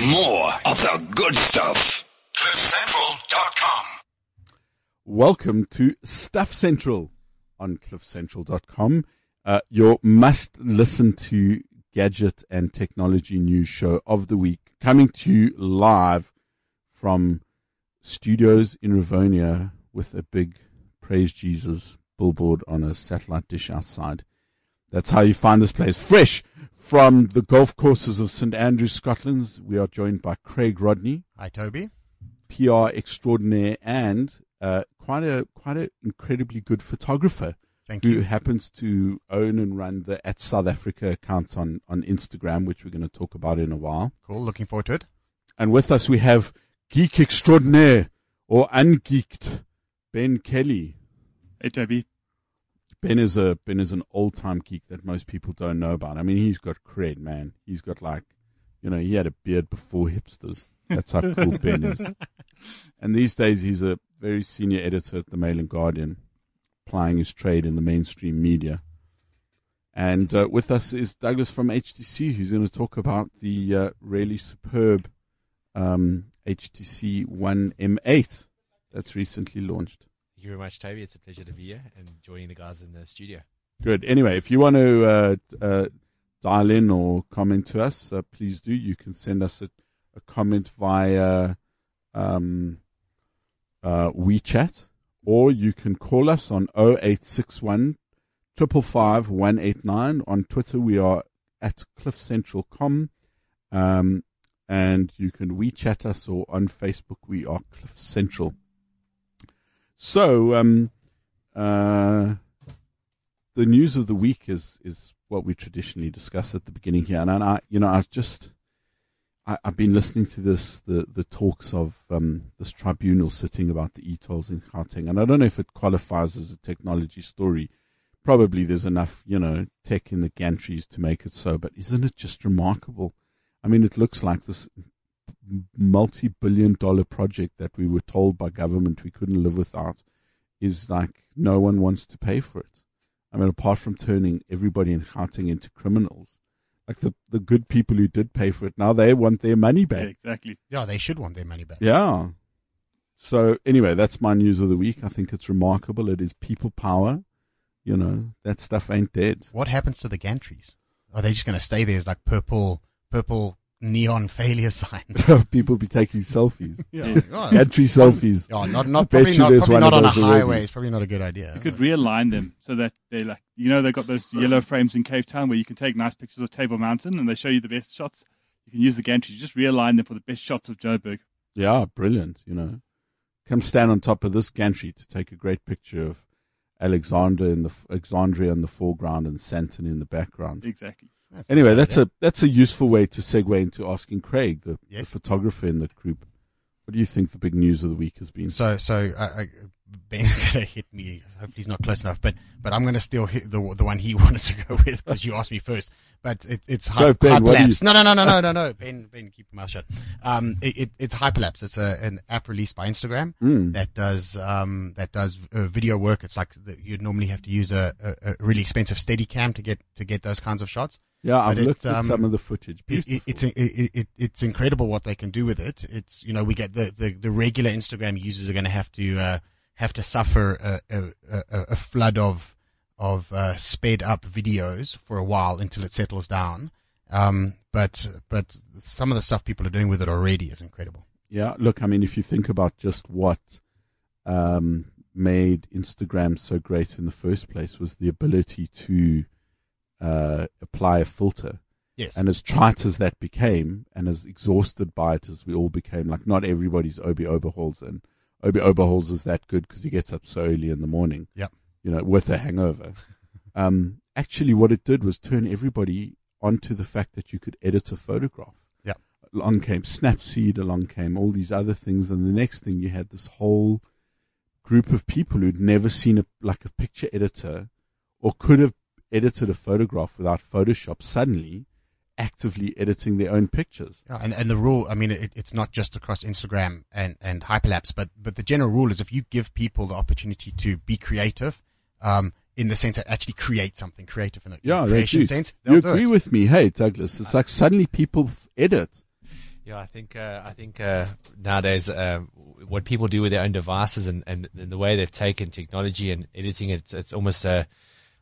more of the good stuff. CliffCentral.com. Welcome to Stuff Central on CliffCentral.com, uh, your must listen to gadget and technology news show of the week, coming to you live from studios in Rivonia with a big Praise Jesus billboard on a satellite dish outside. That's how you find this place. Fresh from the golf courses of St Andrews, Scotland, we are joined by Craig Rodney, Hi, Toby. PR extraordinaire and uh, quite a quite an incredibly good photographer Thank who you. happens to own and run the at South Africa accounts on, on Instagram, which we're going to talk about in a while. Cool. Looking forward to it. And with us we have geek extraordinaire or ungeeked Ben Kelly. Hey, Toby. Ben is a Ben is an old time geek that most people don't know about. I mean, he's got cred, man. He's got like, you know, he had a beard before hipsters. That's how cool Ben is. And these days, he's a very senior editor at the Mail and Guardian, plying his trade in the mainstream media. And uh, with us is Douglas from HTC, who's going to talk about the uh, really superb um, HTC One M8 that's recently launched. Thank you very much, Toby. It's a pleasure to be here and joining the guys in the studio. Good. Anyway, if you want to uh, uh, dial in or comment to us, uh, please do. You can send us a, a comment via um, uh, WeChat, or you can call us on 0861 555 189. On Twitter, we are at cliffcentral.com. Um, and you can WeChat us, or on Facebook, we are Cliff Central. So, um, uh, the news of the week is is what we traditionally discuss at the beginning here, and I, you know, I've just I, I've been listening to this the the talks of um, this tribunal sitting about the e-tolls in Gauteng, and I don't know if it qualifies as a technology story. Probably there's enough, you know, tech in the gantries to make it so, but isn't it just remarkable? I mean, it looks like this multi-billion dollar project that we were told by government we couldn't live without is like no one wants to pay for it. I mean, apart from turning everybody in Gauteng into criminals, like the, the good people who did pay for it, now they want their money Yeah, back. exactly. Yeah, they should want their money back. Yeah. So anyway, that's my news of the week. I think it's remarkable. It is people power. You know, that stuff ain't dead. What happens to the gantries? Are they just going to stay there as like purple, purple neon failure signs? people be taking selfies. yeah. Oh, Gantry selfies. yeah, not, not, probably not, probably not on a those already. highway. It's probably not a good idea. You could realign them so that they like, you know, they've got those yellow frames in Cape Town where you can take nice pictures of Table Mountain and they show you the best shots. You can use the gantry. Just realign them for the best shots of Joburg. Yeah, brilliant. You know, come stand on top of this gantry to take a great picture of Alexander in the Alexandria in the foreground and Sandton in the background. Exactly. That's Anyway, that's idea. a that's a useful way to segue into asking Craig, the, the photographer in the group. What do you think the big news of the week has been? So, so uh, uh, Ben's gonna hit me. Hopefully, he's not close enough. But, but I'm gonna still hit the the one he wanted to go with because you asked me first. But it, it's So, hy- Ben, do you- hyperlapse. No, no, no, no, no, no, no. Ben, Ben, keep your mouth shut. Um, it, it, it's hyperlapse. It's a, an app released by Instagram Mm. that does um that does uh, video work. It's like the, you'd normally have to use a, a, a really expensive Steadicam to get to get those kinds of shots. Yeah, I've But it, looked at um, some of the footage. It, it, it's it, it, it's incredible what they can do with it. It's you know we get the the, the regular Instagram users are going to have to uh, have to suffer a, a, a, flood of of uh, sped up videos for a while until it settles down. Um, but but some of the stuff people are doing with it already is incredible. Yeah, look, I mean, if you think about just what um, made Instagram so great in the first place was the ability to uh, apply a filter. Yes. And as trite as that became, and as exhausted by it as we all became, like not everybody's Obi Oberholz, and Obi Oberholz is that good because he gets up so early in the morning. Yep. You know, with a hangover. um, actually, what it did was turn everybody onto the fact that you could edit a photograph. Yeah. Along came Snapseed, along came all these other things, and the next thing you had this whole group of people who'd never seen a like a picture editor or could have edited a photograph without Photoshop suddenly actively editing their own pictures. Yeah, and, and the rule, I mean, it, it's not just across Instagram and, and Hyperlapse, but, but the general rule is if you give people the opportunity to be creative, um, in the sense that actually create something creative in a Yeah, creation do. sense, You they'll do agree it. with me? Hey, Douglas, it's like suddenly people edit. Yeah, I think uh, I think uh, nowadays uh, what people do with their own devices and, and, and the way they've taken technology and editing, it's it's almost uh,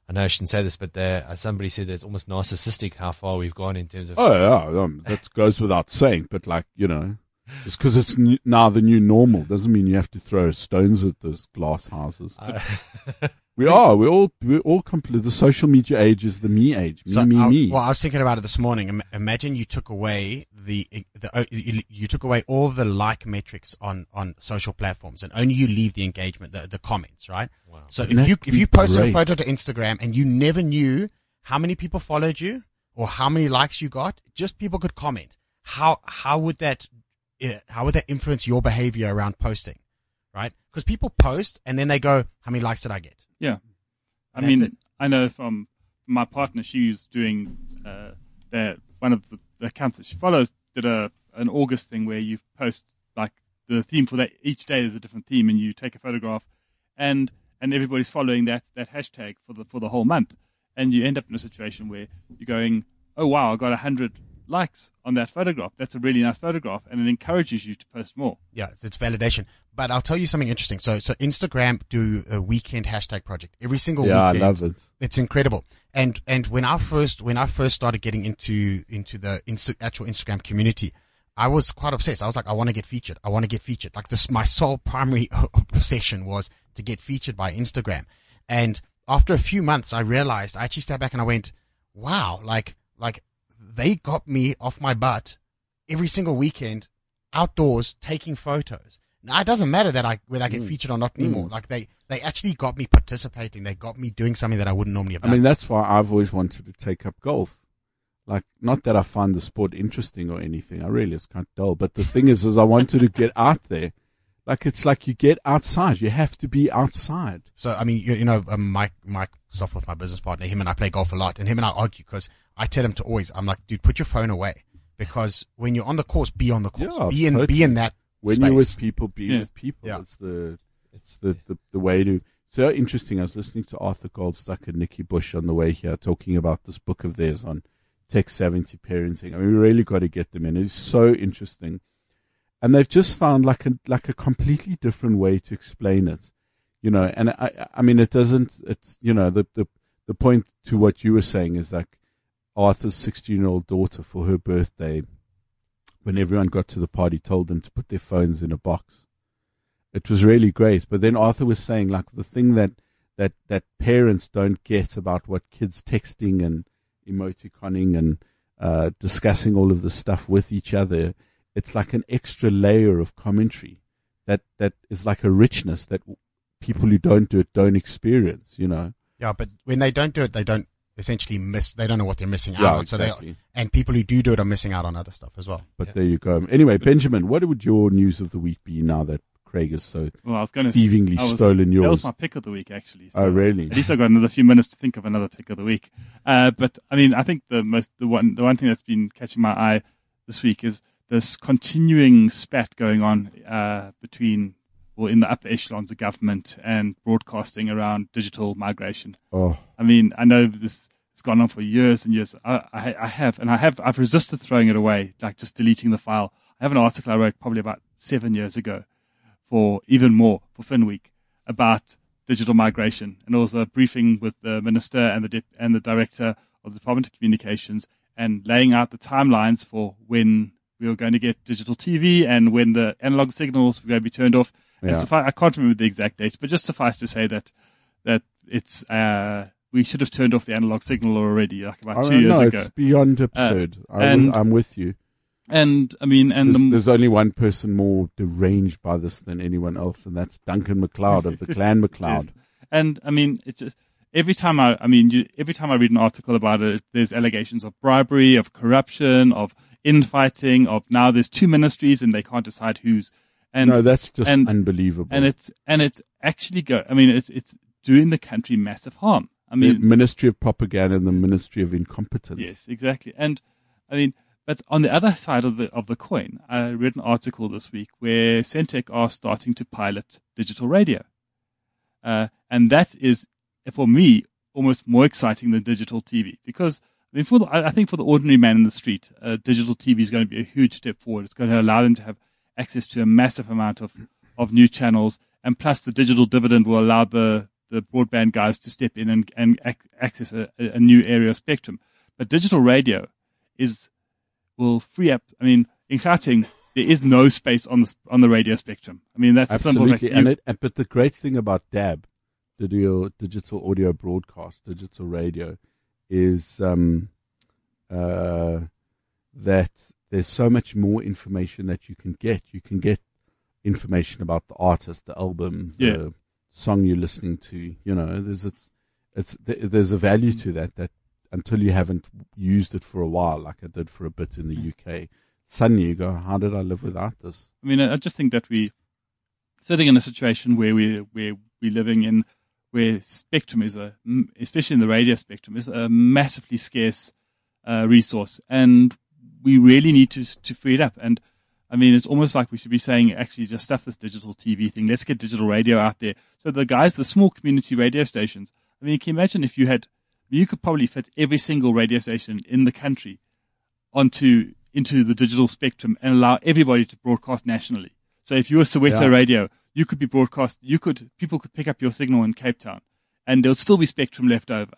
I know I shouldn't say this, but there, uh, somebody said that it's almost narcissistic how far we've gone in terms of. Oh yeah, um, that goes without saying. But like you know, just because it's n- now the new normal doesn't mean you have to throw stones at those glass houses. Uh, We are. We're all. We're all complete. The social media age is the me age. Me, So me, I, me. Well, I was thinking about it this morning. Im- Imagine you took away the, the uh, you, you took away all the like metrics on, on social platforms, and only you leave the engagement, the, the comments, right? Wow. So if That'd you if you posted great. a photo to Instagram and you never knew how many people followed you or how many likes you got, just people could comment. How how would that uh, how would that influence your behavior around posting, right? Because people post and then they go, how many likes did I get? I mean, it. I know from my partner, she's doing uh, the, one of the, the accounts that she follows did a an August thing where you post like the theme for that each day is a different theme, and you take a photograph, and and everybody's following that that hashtag for the for the whole month, and you end up in a situation where you're going, oh wow, I got a hundred likes on that photograph. That's a really nice photograph, and it encourages you to post more. Yeah, it's validation. But I'll tell you something interesting. So, so Instagram do a weekend hashtag project every single yeah, I love it. It's incredible. And and when I first when I first started getting into into the Insta, actual Instagram community, I was quite obsessed. I was like, I want to get featured. I want to get featured. Like this, my sole primary obsession was to get featured by Instagram. And after a few months, I realized I actually stepped back and I went, wow, like like they got me off my butt every single weekend outdoors taking photos. Now it doesn't matter that I whether I get Mm. featured or not anymore. Like they they actually got me participating. They got me doing something that I wouldn't normally have I mean, that's why I've always wanted to take up golf. Like, not that I find the sport interesting or anything. I really, it's kind of dull. But the thing is, is I wanted to get out there. Like, it's like you get outside. You have to be outside. So I mean, you, you know, um, Mike Mike Softworth, my business partner, him and I play golf a lot, and him and I argue because I tell him to always, I'm like, dude, put your phone away because when you're on the course, be on the course, Yeah, be in totally. be in that When space. you're with people, be Yeah. with people. Yeah. It's the, It's the, the, the way to. So interesting. I was listening to Arthur Goldstuck and Nikki Bush on the way here talking about this book of theirs on tech savvy parenting. I mean, we really got to get them in. It's so interesting. And they've just found like a, like a completely different way to explain it. You know, and I, I mean, it doesn't, it's, you know, the, the, the point to what you were saying is like Arthur's 16 year old daughter for her birthday, when everyone got to the party, told them to put their phones in a box it was really great. But then Arthur was saying like the thing that that that parents don't get about what kids texting and emoticoning and uh, discussing all of this stuff with each other, it's like an extra layer of commentary that that is like a richness that people who don't do it don't experience. You know. yeah, but when they don't do it, they don't essentially miss. They don't know what they're missing out Yeah, on. So they exactly. and people who do do it are missing out on other stuff as well. But Yeah. there you go. Anyway, Benjamin, what would your news of the week be now that Craig has so Well, I was going to thievingly I was- stolen That was yours? my pick of the week, actually. Oh, really? At least I've got another few minutes to think of another pick of the week. Uh, but I mean, I think the most, the one, the one thing that's been catching my eye this week is this continuing spat going on uh, between, or in the upper echelons of government and broadcasting around digital migration. Oh, I mean, I know this has gone on for years and years. I, I, I have, and I have, I've resisted throwing it away, like just deleting the file. I have an article I wrote probably about seven years ago for even more for FinWeek about digital migration, and also a briefing with the minister and the dep- and the director of the Department of Communications, and laying out the timelines for when we were going to get digital TV and when the analog signals were going to be turned off. Yeah. suffi- I can't remember the exact dates, but just suffice to say that that it's uh, we should have turned off the analog signal already, like about I two years know. ago. It's beyond absurd. I and- am with you. And I mean, and There's, the, there's only one person more deranged by this than anyone else, and that's Duncan McLeod of the Clan McLeod. And I mean, it's just, every time I, I mean, you, every time I read an article about it, there's allegations of bribery, of corruption, of infighting, of now there's two ministries and they can't decide who's. And no, that's just and- unbelievable. and it's and it's actually go. I mean, it's it's doing the country massive harm. I the mean, Ministry of Propaganda and the Ministry of Incompetence. Yes, exactly. And I mean, but on the other side of the of the coin, I read an article this week where Sentech are starting to pilot digital radio, uh, and that is for me almost more exciting than digital TV because I mean, for the, I think for the ordinary man in the street, uh, digital TV is going to be a huge step forward. It's going to allow them to have access to a massive amount of, of new channels, and plus the digital dividend will allow the, the broadband guys to step in and, and ac- access a, a new area of spectrum. But digital radio is will free up. I mean, in Gauteng, there is no space on the on the radio spectrum. I mean, that's a simple fact. Absolutely. And it, and- but the great thing about DAB, digital, digital audio broadcast, digital radio, is um, uh, that there's so much more information that you can get. You can get information about the artist, the album, the Yeah. song you're listening to. You know, there's it's, it's there's a value to that that until you haven't used it for a while, like I did for a bit in the UK, suddenly you go, how did I live without this? I mean, I I just think that we sitting in a situation where we where we're living in where spectrum is a, especially in the radio spectrum, is a massively scarce uh, resource, and we really need to to free it up. And I mean, it's almost like we should be saying, actually, just stuff this digital TV thing. Let's get digital radio out there. So the guys, the small community radio stations. I mean, you can you imagine if you had, you could probably fit every single radio station in the country onto into the digital spectrum and allow everybody to broadcast nationally. So if you were Soweto Yeah. radio, you could be broadcast. You could people could pick up your signal in Cape Town, and there'll still be spectrum left over.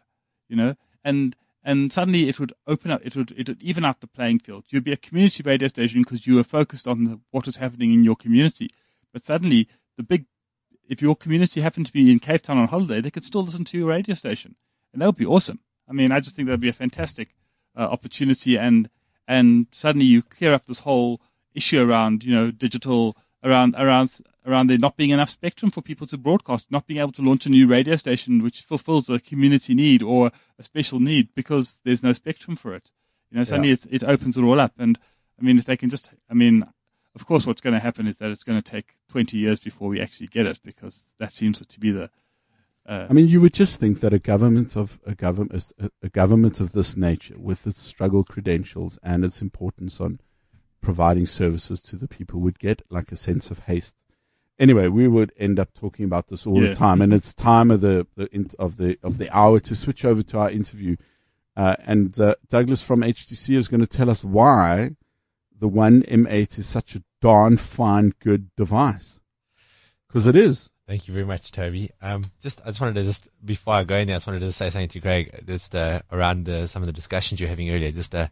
You know, and and suddenly it would open up. It would it would even out the playing field. You'd be a community radio station because you were focused on the, what was happening in your community. But suddenly the big, if your community happened to be in Cape Town on holiday, they could still listen to your radio station, and that would be awesome. I mean, I just think that would be a fantastic uh, opportunity, and and suddenly you clear up this whole issue around you know digital around around around there not being enough spectrum for people to broadcast, not being able to launch a new radio station which fulfills a community need or a special need because there's no spectrum for it. You know, suddenly it's, it opens it all up, and I mean, if they can just, I mean, of course, what's going to happen is that it's going to take 20 years before we actually get it because that seems to be the uh, I mean, you would just think that a government of a government a government of this nature, with its struggle credentials and its importance on providing services to the people, would get like a sense of haste. Anyway, we would end up talking about this all Yeah. the time, and it's time of the, the of the of the hour to switch over to our interview. Uh, and uh, Douglas from HTC is going to tell us why the One M8 is such a darn fine, good device. Because it is. Thank you very much, Toby. Um, just I just wanted to just before I go in there, I just wanted to say something to Greg just uh, around uh, some of the discussions you were having earlier. Just uh,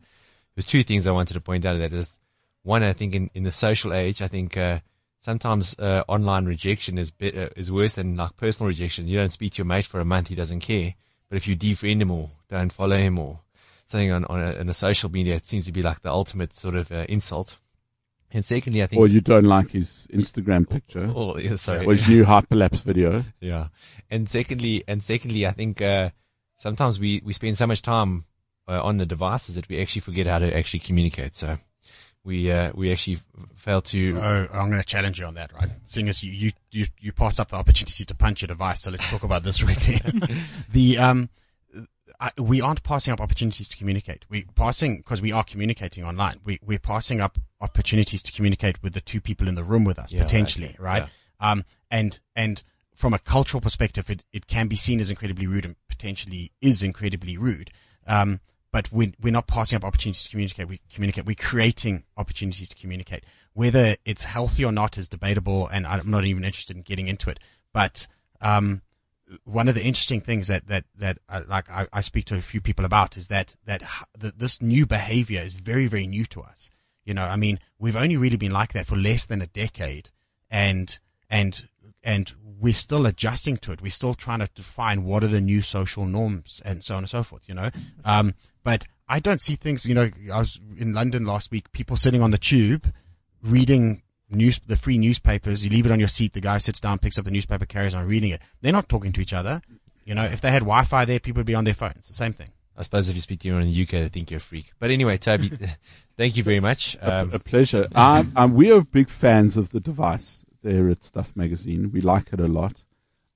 there's two things I wanted to point out. That is one, I think in, in the social age, I think uh, sometimes uh, online rejection is bit, uh, is worse than like personal rejection. You don't speak to your mate for a month, he doesn't care. But if you defriend him or don't follow him or something on on a, on a social media, it seems to be like the ultimate sort of uh, insult. And secondly, I think Or you don't like his Instagram picture. Oh, yeah, sorry. Or his new hyperlapse video. Yeah. And secondly, and secondly, I think uh, sometimes we we spend so much time uh, on the devices that we actually forget how to actually communicate. So we uh, we actually failed to. Oh, I'm going to challenge you on that, right? Seeing as you, you, you, you passed up the opportunity to punch your device, so let's talk about this really. the, um, I, we aren't passing up opportunities to communicate. We passing, because we are communicating online, we, we're passing up opportunities to communicate with the two people in the room with us, Yeah, potentially, okay. right? Um, and, and from a cultural perspective, it, it can be seen as incredibly rude and potentially is incredibly rude. Um, but we, we're not passing up opportunities to communicate. We communicate. We're creating opportunities to communicate. Whether it's healthy or not is debatable, and I'm not even interested in getting into it. But um, one of the interesting things that that that uh, like I, I speak to a few people about is that that that this new behavior is very very new to us. You know, I mean, we've only really been like that for less than a decade, and and and we're still adjusting to it. We're still trying to define what are the new social norms and so on and so forth. You know, um, but I don't see things. You know, I was in London last week. People sitting on the tube reading news, the free newspapers. You leave it on your seat. The guy sits down, picks up the newspaper, carries on reading it. They're not talking to each other. You know, if they had Wi-Fi there, people would be on their phones. The same thing. I suppose if you speak to anyone in the UK, they think you're a freak. But anyway, Toby, thank you very much. Um, a pleasure. Um, um, we are big fans of the device there at Stuff Magazine. We like it a lot.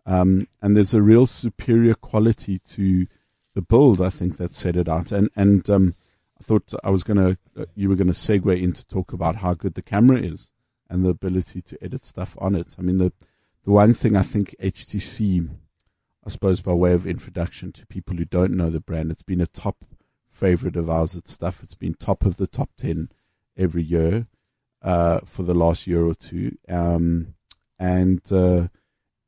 Um, and there's a real superior quality to the build, I think, that set it out. And, and um, I thought I was going to, uh, you were going to segue into talk about how good the camera is and the ability to edit stuff on it. I mean, the, the one thing I think HTC, I suppose by way of introduction to people who don't know the brand, it's been a top favorite of ours at Stuff. It's been top of the top 10 every year uh, for the last year or two. Um, and uh,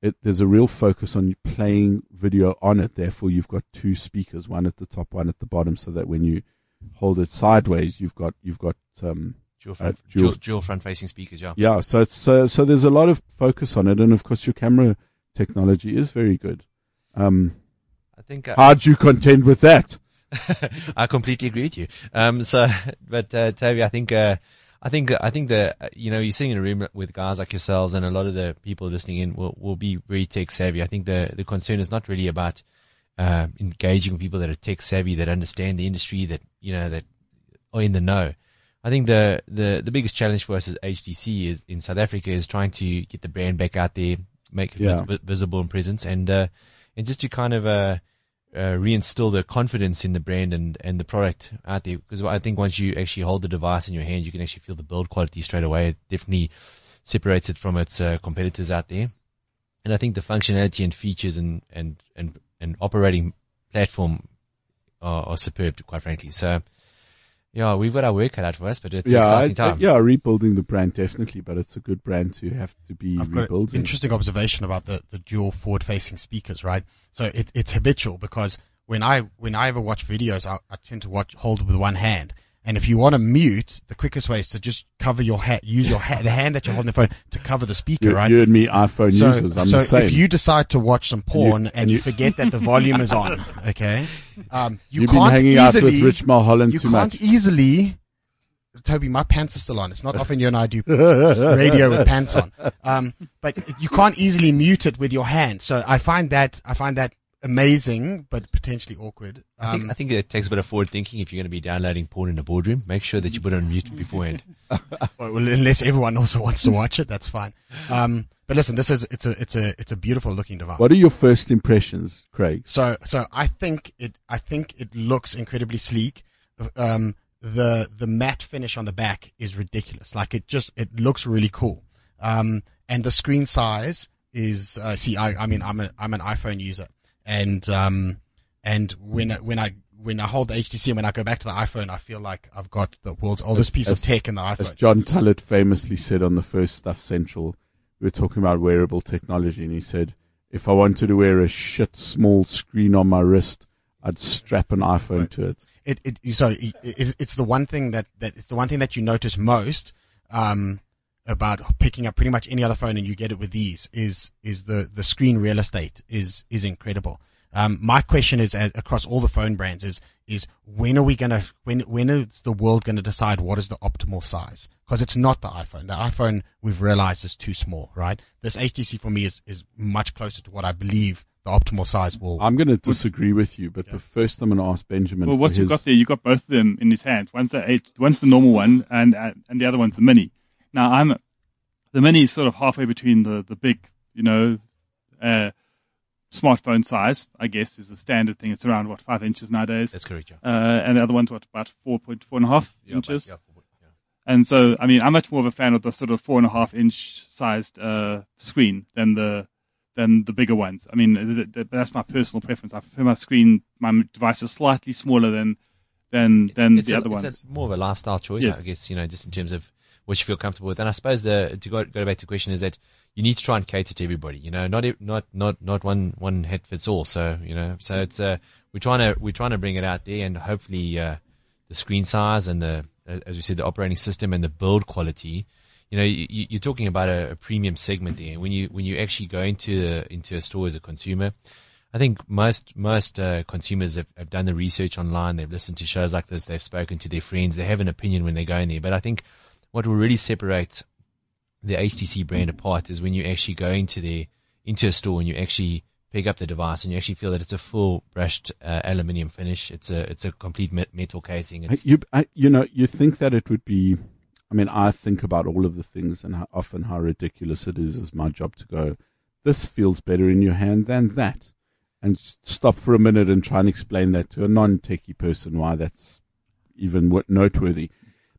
it, there's a real focus on playing video on it. Therefore, you've got two speakers, one at the top, one at the bottom, so that when you hold it sideways, you've got you've got um, Dual front, Uh, dual- dual, dual front facing speakers, yeah. yeah. So it's so, so there's a lot of focus on it, and of course your camera technology is very good. Um, I think uh, how'd you contend with that? I completely agree with you. Um, so, but uh, Toby, I think, uh, I think, I think that uh, you know, you're sitting in a room with guys like yourselves, and a lot of the people listening in will, will be very tech savvy. I think the the concern is not really about uh, engaging with people that are tech savvy, that understand the industry, that you know, that are in the know. I think the, the, the biggest challenge for us as HTC is in South Africa is trying to get the brand back out there, make it Yeah. vis- visible and present, and uh, and just to kind of uh, uh, reinstill the confidence in the brand and, and the product out there. Because I think once you actually hold the device in your hand, you can actually feel the build quality straight away. It definitely separates it from its uh, competitors out there. And I think the functionality and features and, and, and, and operating platform are, are superb, quite frankly. So, yeah, we've got our work cut out for us, but it's an yeah, exciting I- time. yeah, rebuilding the brand definitely, but it's a good brand to have to be I've got an rebuilding. interesting observation about the, the dual forward facing speakers, right? So it, it's habitual because when I when I ever watch videos, I, I tend to watch hold with one hand. And if you want to mute, the quickest way is to just cover your hat, use your hand, the hand that you're holding the phone to cover the speaker, You, right? you and me, iPhone so, users, I'm so the same. if you decide to watch some porn and, and you, you- forget that the volume is on, okay, um, you You've been can't hanging easily, out with Rich Mulholland you too can't much. easily. Toby, my pants are still on. It's not often you and I do radio with pants on. Um, but you can't easily mute it with your hand. So I find that I find that amazing, but potentially awkward. I, think, Um, I think it takes a bit of forward thinking if you're going to be downloading porn in a boardroom. Make sure that you put it on mute beforehand. well, unless everyone also wants to watch it, that's fine. Um, but listen, this is it's a it's a it's a beautiful looking device. What are your first impressions, Craig? So, so I think it, I think it looks incredibly sleek. Um, the, the matte finish on the back is ridiculous. Like it just, it looks really cool. Um, and the screen size is, uh, see, I, I mean, I'm a, I'm an iPhone user and, um, and when, I- when I, when I hold the HTC and when I go back to the iPhone, I feel like I've got the world's oldest piece as- of tech in the iPhone. As. John Tullett famously said on the first Stuff Central, we were talking about wearable technology, and he said, if I wanted to wear a shit small screen on my wrist, I'd strap an iPhone Right. to it. it, it so it, it's the one thing that, that it's the one thing that you notice most um, about picking up pretty much any other phone and you get it with these is is the the screen real estate is is incredible. Um, my question is as, across all the phone brands is is when are we gonna when when is the world gonna decide what is the optimal size? Because it's not the iPhone. The iPhone we've realized is too small, right? This HTC for me is is much closer to what I believe the optimal size will. I'm going to disagree with you, but the first I'm going to ask Benjamin. Well, what you've got there, you've got both of them in his hands. One's the eight, one's the normal one, and uh, and the other one's the mini. Now, I'm the mini is sort of halfway between the the big, you know, uh, smartphone size. I guess is the standard thing. It's around what five inches nowadays, That's correct, yeah. uh, and the other one's what about four point four and a half Yeah, inches. but- yeah, yeah. And so, I mean, I'm much more of a fan of the sort of four and a half inch sized uh, screen than the than the bigger ones. I mean, th- th- that's my personal preference. I prefer my screen, my device is slightly smaller than than It's- than it's the a, other it's ones. a more of a lifestyle choice, Yes. I guess. You know, just in terms of what you feel comfortable with. And I suppose the to go, go back to the question is that you need to try and cater to everybody. You know, not not not not one one head fits all. So you know, so it's uh, we're trying to we're trying to bring it out there, and hopefully uh, the screen size and the as we said the operating system and the build quality. You know, you- you're talking about a, a premium segment there. When you when you actually go into the, into a store as a consumer, I think most most uh, consumers have, have done the research online. They've listened to shows like this. They've spoken to their friends. They have an opinion when they go in there. But I think what will really separate the HTC brand apart is when you actually go into the into a store and you actually pick up the device and you actually feel that it's a full brushed uh, aluminium finish. It's a it's a complete metal casing. It's, You, I, you know, you think that it would be. I mean, I think about all of the things and how, often how ridiculous it is. It's my job to go. This feels better in your hand than that, and stop for a minute and try and explain that to a non-techie person why that's even noteworthy.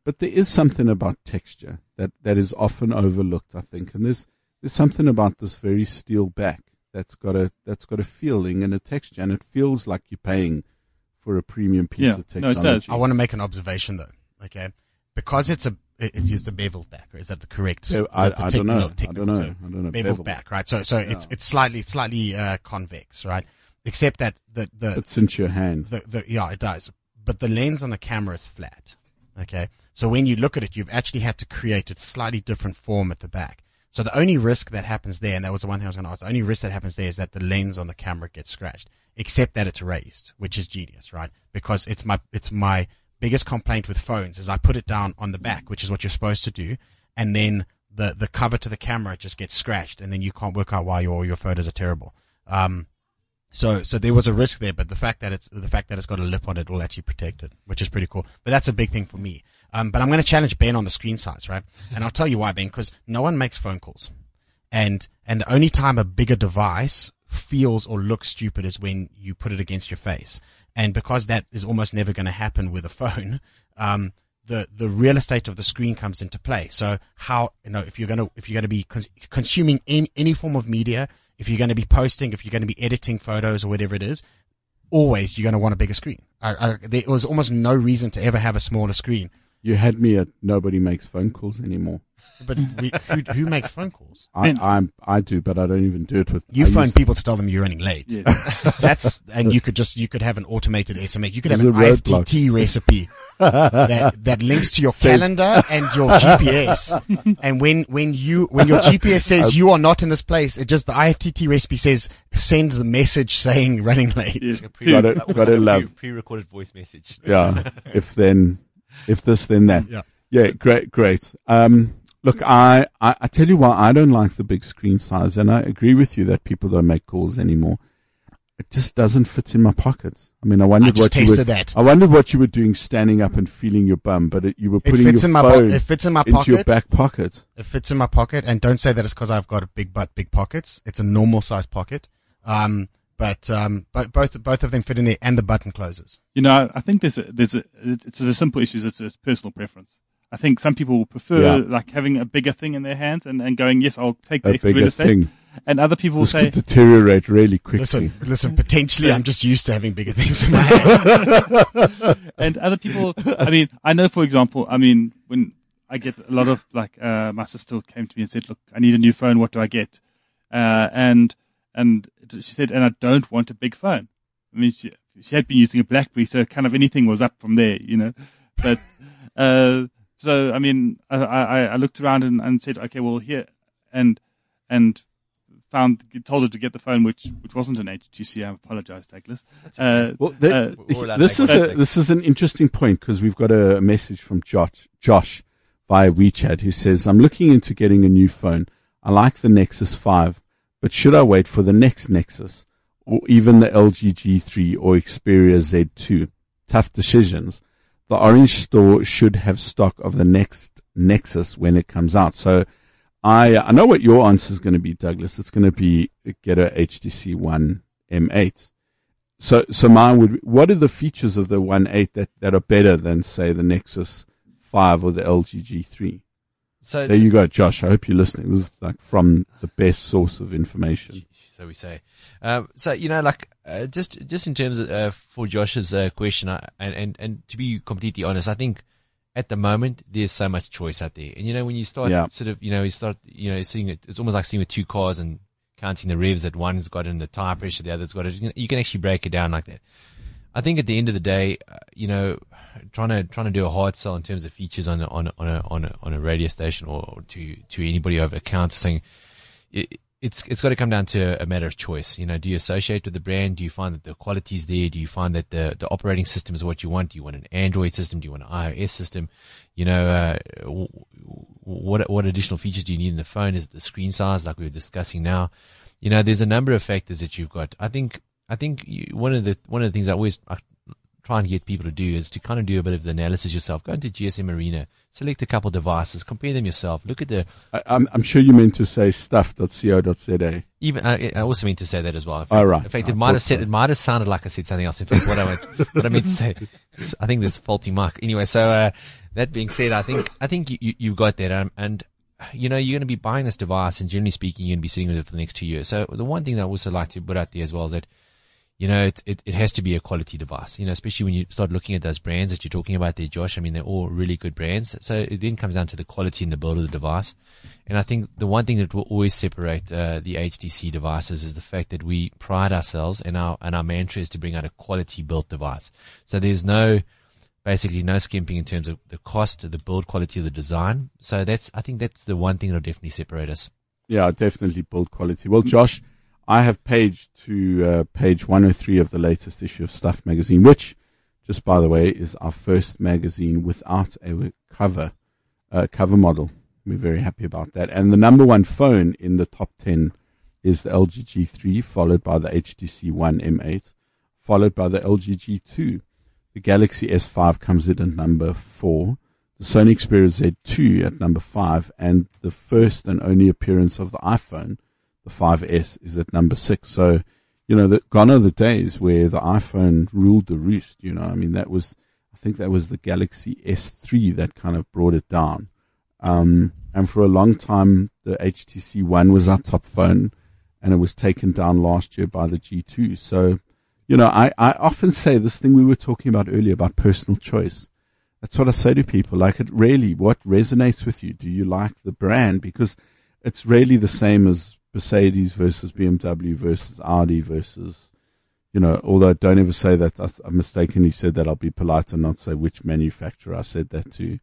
But there is something about texture that, that is often overlooked, I think, and there's there's something about this very steel back that's got a that's got a feeling and a texture, and it feels like you're paying for a premium piece Yeah. of No, it technology. does. I want to make an observation though. Okay, because it's a it's used a beveled back. Or is that the correct? Yeah, is I, that the I don't technical- know. I don't know. term? I don't know. Beveled Bevel. back, right? So so it's it's slightly slightly uh, convex, right? Except that the the It's into your hand. the, the yeah, it does. But the lens on the camera is flat. Okay. So when you look at it, you've actually had to create a slightly different form at the back. So the only risk that happens there, and that was the one thing I was going to ask, the only risk that happens there is that the lens on the camera gets scratched, except that it's raised, which is genius, right? Because it's my, it's my biggest complaint with phones is I put it down on the back, which is what you're supposed to do, and then the, the cover to the camera just gets scratched, and then you can't work out why your, your photos are terrible. Um, so, so there was a risk there, but the fact that it's the fact that it's got a lip on it will actually protect it, which is pretty cool. But that's a big thing for me. Um, but I'm going to challenge Ben on the screen size, right? And I'll tell you why, Ben, because no one makes phone calls, and and the only time a bigger device feels or looks stupid is when you put it against your face, and because that is almost never going to happen with a phone, um, the the real estate of the screen comes into play. So how you know if you're gonna if you're gonna be cons- consuming any any form of media, if you're to be posting, if you're to be editing photos or whatever it is, always you're to want a bigger screen. I, I, there was almost no reason to ever have a smaller screen. You had me at nobody makes phone calls anymore. But we, who, who makes phone calls? I, Ben- I'm, I do, but I don't even do it with. You I phone use- people to tell them you're running late. Yes. That's and you could just you could have an automated SMS. You could have There's an a roadblock. IFTTT recipe that, that links to your Save- calendar and your GPS. and when when you when your GPS says you are not in this place, it just the IFTTT recipe says send the message saying running late. yes. Like Got it, got it, love. Pre recorded voice message. yeah. If then, if this, then that. Yeah. Yeah. Great. Great. Um, look, I, I, I tell you why I don't like the big screen size, and I agree with you that people don't make calls anymore. It just doesn't fit in my pockets. I mean, I I wondered just what you tasted were. that. I wondered what you were doing, standing up and feeling your bum, but it, you were It putting fits your in my po- phone it fits in my into your pocket. back pocket. It fits in my pocket, and don't say that it's because I've got a big butt, big pockets. It's a normal size pocket. Um, but um, but both both of them fit in there, and the button closes. You know, I- I think there's a, there's a, it's a simple issue. It's, it's personal preference. I think some people will prefer Yeah. like having a bigger thing in their hands and, and going, yes, I'll take the A extra real bigger estate. thing. And other people will This say, could deteriorate really quickly. Listen, listen. Potentially, I'm just used to having bigger things in my hand. and other people, I mean, I know, for example, I mean, when I get a lot of like, uh, my sister came to me and said, look, I need a new phone. What do I get? Uh, and, and she said, and I don't want a big phone. I mean, she, she had been using a BlackBerry, so kind of anything was up from there, you know, but, uh, so, I mean, I, I, I looked around and, and said, okay, well, here, and, and found, told her to get the phone, which, which wasn't an HTC. I apologize, Douglas. Uh, Well, th- uh, this is a, this is an interesting point because we've got a message from Josh, Josh via WeChat who says, "I'm looking into getting a new phone. I like the Nexus 5, but should I wait for the next Nexus or even the LG G3 or Xperia Z2? Tough decisions. The Orange Store should have stock of the next Nexus when it comes out. So." I, I know what your answer is going to be, Douglas. It's going to be get a HTC One M8. So, so mine would. What are the features of the 1.8 that that are better than say the Nexus 5 or the LG G3? So There you go, Josh. I hope you're listening. This is like from the best source of information. So we say. Um, so you know, like uh, just just in terms of uh, for Josh's uh, question, I, and and and to be completely honest, I think at the moment there's so much choice out there, and you know when you start Yeah. sort of you know you start you know seeing it, it's almost like seeing with two cars and counting the revs that one's got and the tire pressure the other's got it. You can, you can actually break it down like that. I think at the end of the day, uh, you know, trying to trying to do a hard sell in terms of features on a, on on a on a on a radio station or to to anybody over account saying it, it's it's got to come down to a matter of choice. You know, do you associate with the brand? Do you find that the quality is there? Do you find that the the operating system is what you want? Do you want an Android system? Do you want an iOS system? You know, uh, what what additional features do you need in the phone? Is it the screen size, like we were discussing now? You know, there's a number of factors that you've got. I think I think one of the one of the things I always I try and get people to do is to kind of do a bit of the analysis yourself. Go into GSM Arena, select a couple devices, compare them yourself. Look at the I, I'm, I'm sure you meant to say stuff.co.za. even I, I also meant to say that as well. In Oh, right. In fact, I it might have said so. it might have sounded like I said something else. In fact, what I meant what I meant to say, I think there's faulty mark. Anyway, so uh, that being said, I think I think you, you you've got that, um, and you know you're going to be buying this device, and generally speaking, you're going to be sitting with it for the next two years. So the one thing that I also like to put out there as well is that you know, it, it, it has to be a quality device, you know, especially when you start looking at those brands that you're talking about there, Josh. I mean, they're all really good brands. So it then comes down to the quality and the build of the device. And I think the one thing that will always separate uh, the HTC devices is the fact that we pride ourselves and our, and our mantra is to bring out a quality built device. So there's no, basically no skimping in terms of the cost, the build quality of the design. So that's, I think that's the one thing that'll definitely separate us. Yeah, definitely build quality. Well, Josh, I have paged to uh, page 103 of the latest issue of Stuff magazine, which, just by the way, is our first magazine without a cover uh, cover model. We're very happy about that. And the number one phone in the top 10 is the LG G3, followed by the HTC One M8, followed by the LG G2. The Galaxy S5 comes in at number four. The Sony Xperia Z2 at number five, and the first and only appearance of the iPhone the 5S is at number six. So, you know, the, gone are the days where the iPhone ruled the roost. You know, I mean, that was, I think that was the Galaxy S3 that kind of brought it down. Um, and for a long time, the HTC One was our top phone, and it was taken down last year by the G2. So, you know, I, I often say this thing we were talking about earlier about personal choice. That's what I say to people. Like, it really, what resonates with you? Do you like the brand? Because it's really the same as Mercedes versus BMW versus Audi versus, you know, although don't ever say that I mistakenly said that I'll be polite and not say which manufacturer I said that to.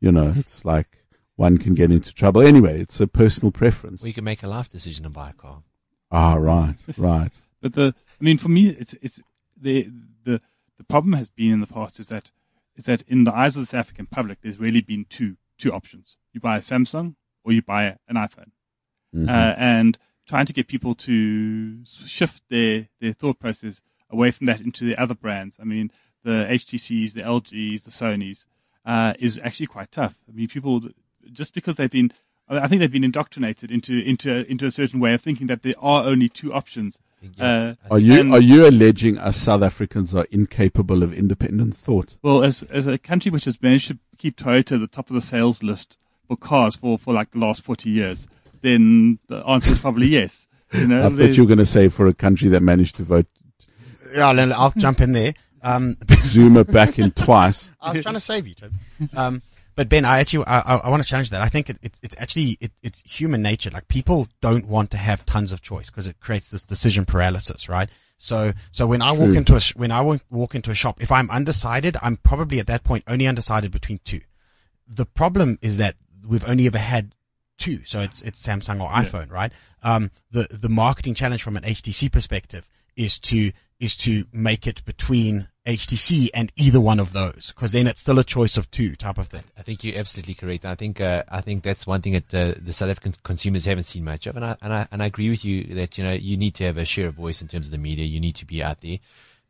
You know, it's like one can get into trouble. Anyway, it's a personal preference. We can make a life decision and buy a car. Ah, right, right. but the, I mean, for me, it's, it's, the, the, the problem has been in the past is that, is that in the eyes of the South African public, there's really been two, two options. You buy a Samsung or you buy an iPhone mm-hmm. uh, and trying to get people to shift their, their thought process away from that into the other brands. I mean, the HTCs, the LGs, the Sonys, uh, is actually quite tough. I mean, people, just because they've been, I think they've been indoctrinated into, into, into a certain way of thinking that there are only two options. Uh, are you are you alleging us South Africans are incapable of independent thought? Well, as as a country which has managed to keep Toyota at the top of the sales list for cars for, for like the last forty years, then the answer is probably yes. You know, I thought you were going to say for a country that managed to vote. Yeah, I'll, I'll jump in there. Um, Zuma back in twice. I was trying to save you, Toby. Um, but Ben, I actually, I, I, I want to challenge that. I think it, it, it's actually, it, it's human nature. Like people don't want to have tons of choice because it creates this decision paralysis, right? So, so when I True. walk into a, when I walk into a shop, if I'm undecided, I'm probably at that point only undecided between two. The problem is that we've only ever had two. So it's it's Samsung or iPhone, yeah. right? Um, the the marketing challenge from an HTC perspective is to is to make it between HTC and either one of those, because then it's still a choice of two type of thing. I think you're absolutely correct. I think uh, I think that's one thing that uh, the South African consumers haven't seen much of, and I, and I and I agree with you that you know you need to have a share of voice in terms of the media. You need to be out there.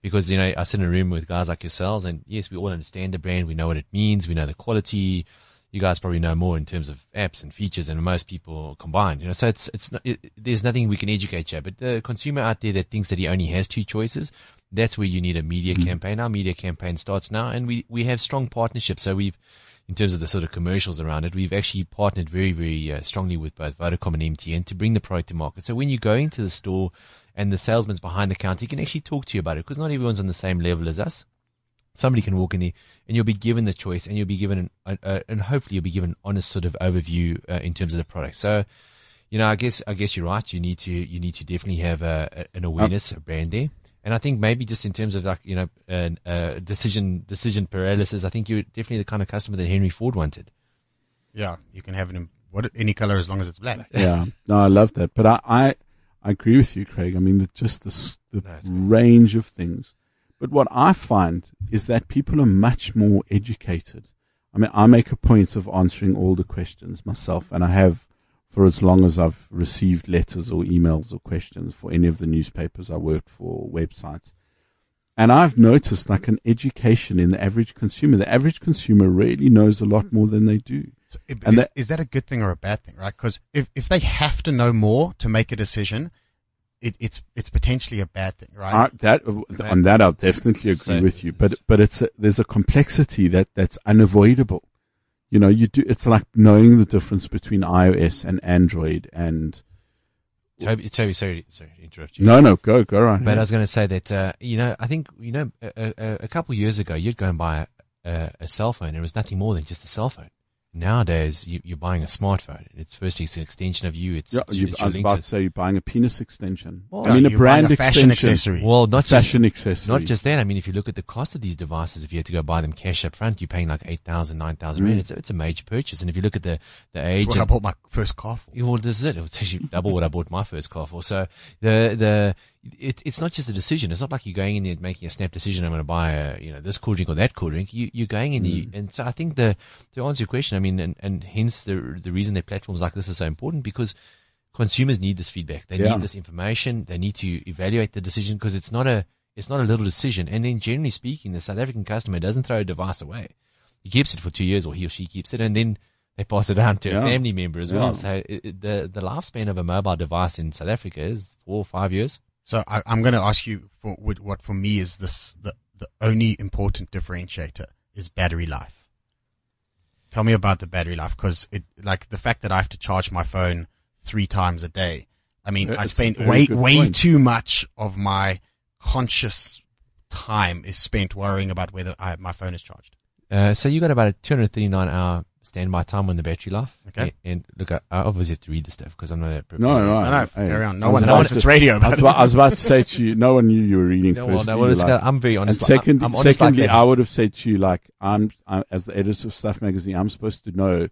Because you know, I sit in a room with guys like yourselves, and yes, we all understand the brand. We know what it means. We know the quality you guys probably know more in terms of apps and features than most people combined. You know, so it's it's not, it, there's nothing we can educate you. But the consumer out there that thinks that he only has two choices, that's where you need a media mm-hmm. campaign. Our media campaign starts now, and we we have strong partnerships. So we've in terms of the sort of commercials around it, we've actually partnered very, very uh, strongly with both Vodacom and MTN to bring the product to market. So when you go into the store and the salesman's behind the counter, he can actually talk to you about it because not everyone's on the same level as us somebody can walk in there and you'll be given the choice and you'll be given an, uh, and hopefully you'll be given an honest sort of overview uh, in terms of the product. So, you know, I guess I guess you're right. You need to you need to definitely have a, a, an awareness, a brand there. And I think maybe just in terms of like you know a, a decision decision paralysis, I think you're definitely the kind of customer that Henry Ford wanted. Yeah, you can have it in what any color as long as it's black. Yeah, no, I love that. But I I, I agree with you, Craig. I mean, the, just the the no, range of things but what I find is that people are much more educated. I mean, I make a point of answering all the questions myself, and I have for as long as I've received letters or emails or questions for any of the newspapers I worked for, websites. And I've noticed like an education in the average consumer. The average consumer really knows a lot more than they do. So and is, that, is that a good thing or a bad thing, right? Because if, if they have to know more to make a decision, it, it's it's potentially a bad thing, right? Uh, that on that I'll definitely agree with you, but but it's a, there's a complexity that that's unavoidable. You know, you do it's like knowing the difference between iOS and Android and Toby, Toby, sorry, sorry to interrupt you. No, no, go, go right. But I was going to say that, uh, you know, I think, you know, a, a, a couple of years ago, you'd go and buy a, a, a cell phone. and It was nothing more than just a cell phone. Nowadays, you, you're buying a smartphone. It's firstly, it's an extension of you. It's, yeah, it's, you, it's I was about to say you're buying a penis extension. Well, I mean, a brand a fashion extension, accessory. Well, not just, fashion accessory. not just that. I mean, if you look at the cost of these devices, if you had to go buy them cash up front, you're paying like 8,000, 9,000 Mm. rand. It's, a- it's a major purchase. And if you look at the, the That's age what I bought my first car for. Yeah, well, this is it. It's actually double what I bought my first car for. So the the it, it's not just a decision. It's not like you're going in and making a snap decision. I'm going to buy a you know this cool drink or that cool drink. You you're going in you, mm. and so I think the to answer your question, I mean, and, and hence the the reason that platforms like this are so important because consumers need this feedback. They Yeah. need this information. They need to evaluate the decision because it's not a it's not a little decision. And then generally speaking, the South African customer doesn't throw a device away. He keeps it for two years, or he or she keeps it, and then they pass it on to Yeah. a family member as Yeah. well. So it, the the lifespan of a mobile device in South Africa is four or five years. So I, I'm going to ask you for what what for me is this the the only important differentiator is battery life. Tell me about the battery life because it like the fact that I have to charge my phone three times a day. I mean, Yeah, I spend way way point. too much of my conscious time is spent worrying about whether I, my phone is charged. Uh, so you got about a 239 hour standby time on the battery life. Okay. And, and look, I, I obviously have to read the stuff because I'm not a prepared. No, no, No, no, hey, carry on. I No one knows it's radio. I was, about, I was about to say to you, no one knew you were reading No, well, first. no, well, it's, I'm very and honest. second, I'm honest like secondly, that. I would have said to you, like, I'm, i as the editor of Stuff Magazine, I'm supposed to know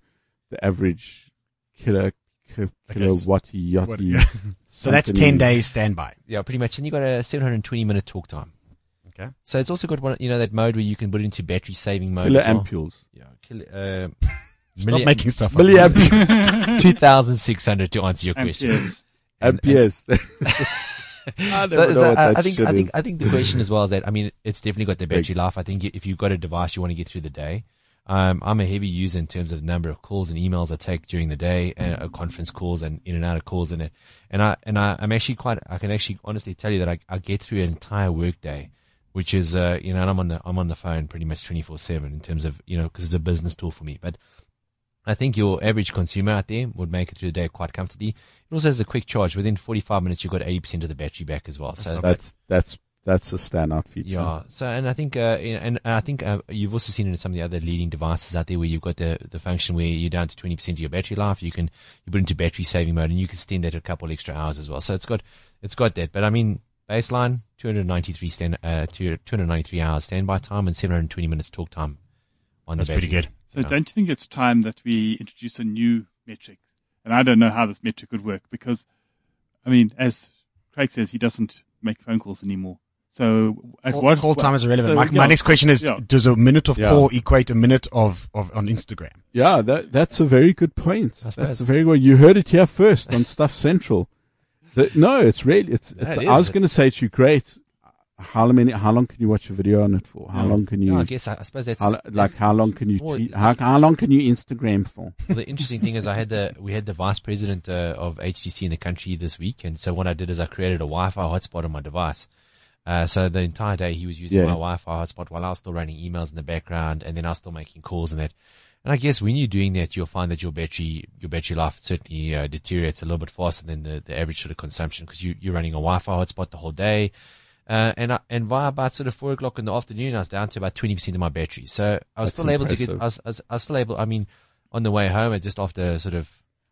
the average killer, ki- kilowatty, What- yachty. yeah. so that's ten days standby. Yeah, pretty much. And you've got a 720 minute talk time. Okay. So it's also got one, you know, that mode where you can put it into battery saving mode. Killer as well. ampules. Yeah, killer, uh, Stop milli- making stuff up. Milliamp- 2,600 to answer your question. Amperes. And- amperes. I So, never know so what I, that I think shit I think is. I think the question as well is that I mean it's definitely got the battery life. I think if you've got a device you want to get through the day. Um, I'm a heavy user in terms of the number of calls and emails I take during the day, and uh, conference calls and in and out of calls, and it, and I and I, I'm actually quite. I can actually honestly tell you that I, I get through an entire workday, which is uh, you know, and I'm on the I'm on the phone pretty much 24/7 in terms of you know because it's a business tool for me. But I think your average consumer out there would make it through the day quite comfortably. It also has a quick charge. Within 45 minutes, you've got 80% of the battery back as well. So That's that's that's a standout feature. yeah. So, and I think, uh, and I think uh, you've also seen in some of the other leading devices out there where you've got the, the function where you're down to 20% of your battery life. You can you put into battery saving mode and you can extend that a couple extra hours as well. So it's got it's got that. But I mean, baseline 293 stand uh 293 hours standby time and 720 minutes talk time on That's the battery. That's pretty good. So Yeah. don't you think it's time that we introduce a new metric? And I don't know how this metric would work because, I mean, as Craig says, he doesn't make phone calls anymore. So at Call, what call time is irrelevant. so, my, my next question is: Yeah. Does a minute of Yeah. call equate a minute of, of on Instagram? Yeah, that that's a very good point. I. That's a very good. You heard it here first on Stuff Central. The, no, it's really it's. it's I was going to say to you, great. How many? How long can you watch a video on it for? How Yeah. long can you? Yeah, I guess I, I suppose that's how, like how long can you tweet? How, how long can you Instagram for? Well, the interesting thing is I had the we had the vice president uh, of HTC in the country this week, and so what I did is I created a Wi-Fi hotspot on my device. Uh, so the entire day he was using Yeah. my Wi-Fi hotspot while I was still running emails in the background, and then I was still making calls and that. And I guess when you're doing that, you'll find that your battery your battery life certainly uh, deteriorates a little bit faster than the, the average sort of consumption because you, you're running a Wi-Fi hotspot the whole day. Uh, and I, and by about sort of four o'clock in the afternoon, I was down to about 20% of my battery. So I was That's still able to get. I was, I was, I was still able, I mean, on the way home, it just after sort of,